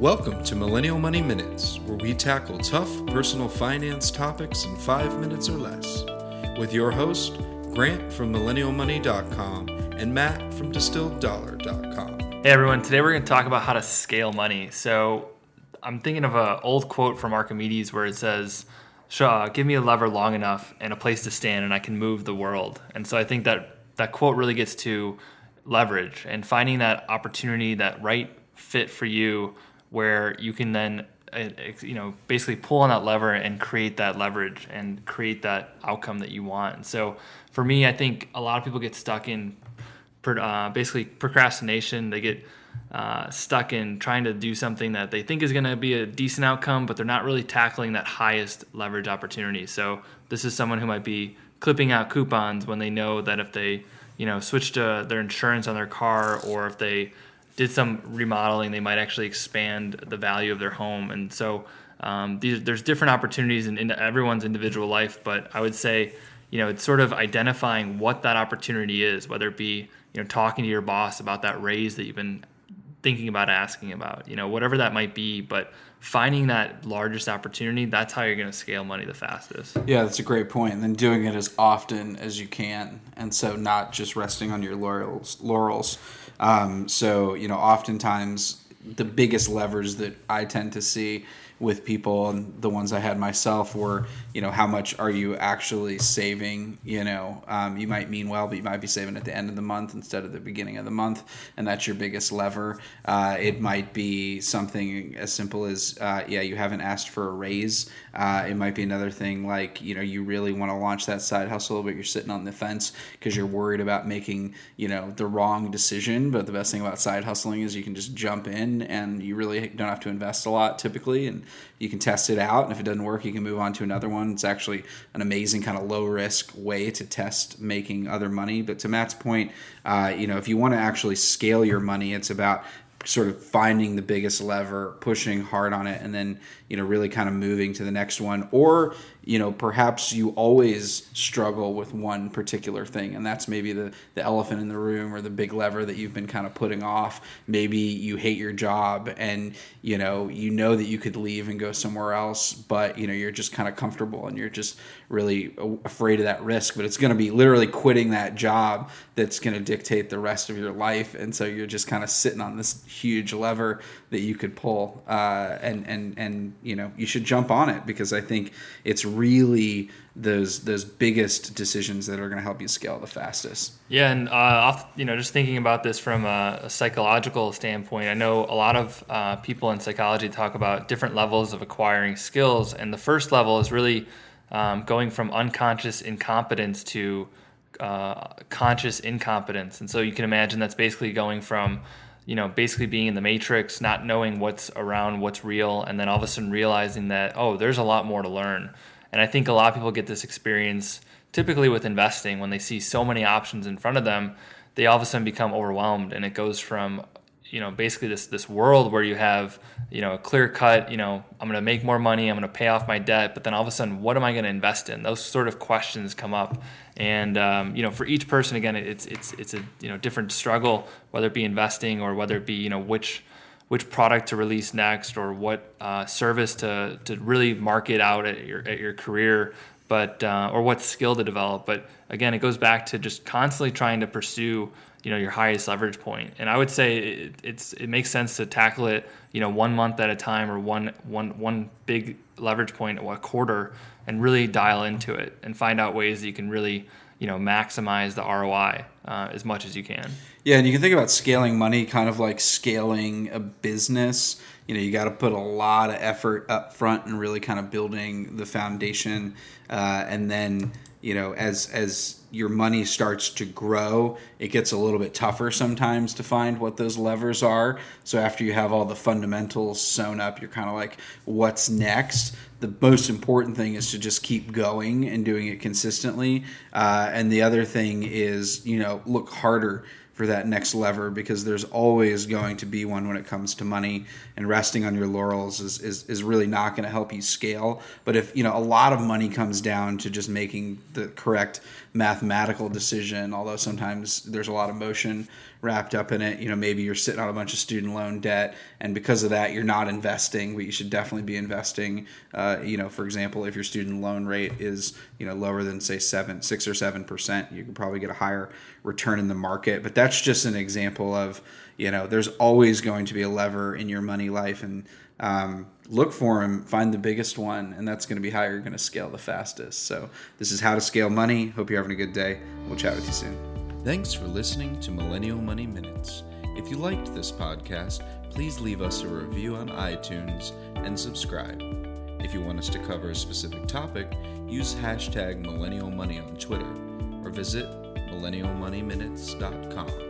Welcome to Millennial Money Minutes, where we tackle tough personal finance topics in five minutes or less. With your host, Grant from MillennialMoney.com and Matt from DistilledDollar.com. Hey everyone, today we're going to talk about how to scale money. So I'm thinking of an old quote from Archimedes where it says, "Shaw, give me a lever long enough and a place to stand, and I can move the world." And so I think that that quote really gets to leverage and finding that opportunity, that right fit for you, where you can then uh, you know basically pull on that lever and create that leverage and create that outcome that you want. And so for me, I think a lot of people get stuck in uh, basically procrastination. They get uh, stuck in trying to do something that they think is going to be a decent outcome, but they're not really tackling that highest leverage opportunity. So this is someone who might be clipping out coupons when they know that if they you know switch to their insurance on their car or if they did some remodeling, they might actually expand the value of their home. And so um, these, there's different opportunities in, in everyone's individual life, but I would say you know it's sort of identifying what that opportunity is, whether it be you know talking to your boss about that raise that you've been thinking about asking about, you know, whatever that might be, but finding that largest opportunity, that's how you're going to scale money the fastest. Yeah, that's a great point. And then doing it as often as you can. And so not just resting on your laurels. laurels. Um, so, you know, oftentimes the biggest levers that I tend to see with people and the ones I had myself were, you know, how much are you actually saving? You know, um, you might mean well, but you might be saving at the end of the month instead of the beginning of the month, and that's your biggest lever. Uh, it might be something as simple as, uh, yeah, you haven't asked for a raise. Uh, it might be another thing like, you know, you really want to launch that side hustle, but you're sitting on the fence because you're worried about making, you know, the wrong decision. But the best thing about side hustling is you can just jump in and you really don't have to invest a lot typically, and you can test it out. And if it doesn't work, you can move on to another one. It's actually an amazing kind of low risk way to test making other money. But to Matt's point, uh, you know, if you want to actually scale your money, it's about sort of finding the biggest lever, pushing hard on it, and then you know really kind of moving to the next one. Or you know perhaps you always struggle with one particular thing and that's maybe the, the elephant in the room or the big lever that you've been kind of putting off. Maybe you hate your job and you know you know that you could leave and go somewhere else but you know you're just kind of comfortable and you're just really afraid of that risk. But it's going to be literally quitting that job that's going to dictate the rest of your life. And so you're just kind of sitting on this huge lever that you could pull uh, and and and you know you should jump on it because i think it's really those those biggest decisions that are going to help you scale the fastest. Yeah, and uh, off, you know, just thinking about this from a, a psychological standpoint, I know a lot of uh, people in psychology talk about different levels of acquiring skills, and the first level is really um, going from unconscious incompetence to uh, conscious incompetence, and so you can imagine that's basically going from you know, basically being in the matrix, not knowing what's around, what's real, and then all of a sudden realizing that, oh, there's a lot more to learn. And I think a lot of people get this experience typically with investing when they see so many options in front of them, they all of a sudden become overwhelmed and it goes from you know basically this this world where you have you know a clear cut you know i'm going to make more money i'm going to pay off my debt but then all of a sudden what am i going to invest in? Those sort of questions come up. And um, you know for each person again it's it's it's a you know different struggle whether it be investing or whether it be you know which which product to release next or what uh, service to, to really market out at your, at your career but uh, or what skill to develop. But again it goes back to just constantly trying to pursue you know your highest leverage point and i would say it, it's it makes sense to tackle it you know one month at a time or one one one big leverage point or a quarter and really dial into it and find out ways that you can really you know maximize the ROI uh, as much as you can. Yeah, and you can think about scaling money kind of like scaling a business. You know, you got to put a lot of effort up front and really kind of building the foundation, uh, and then you know as as your money starts to grow it gets a little bit tougher sometimes to find what those levers are. So after you have all the fundamentals sewn up you're kind of like what's next? The most important thing is to just keep going and doing it consistently. Uh, and the other thing is you know look harder for that next lever because there's always going to be one when it comes to money and resting on your laurels is, is, is really not going to help you scale but if you know a lot of money comes down to just making the correct mathematical decision although sometimes there's a lot of motion wrapped up in it. You know, maybe you're sitting on a bunch of student loan debt, and because of that, you're not investing. But you should definitely be investing. Uh, you know, for example, if your student loan rate is you know lower than say seven, six or seven percent, you could probably get a higher return in the market. But that's just an example of you know, there's always going to be a lever in your money life, and um, look for them, find the biggest one, and that's going to be how you're going to scale the fastest. So, this is how to scale money. Hope you're having a good day. We'll chat with you soon. Thanks for listening to Millennial Money Minutes. If you liked this podcast, please leave us a review on iTunes and subscribe. If you want us to cover a specific topic, use hashtag Millennial Money on Twitter or visit millennialmoneyminutes.com.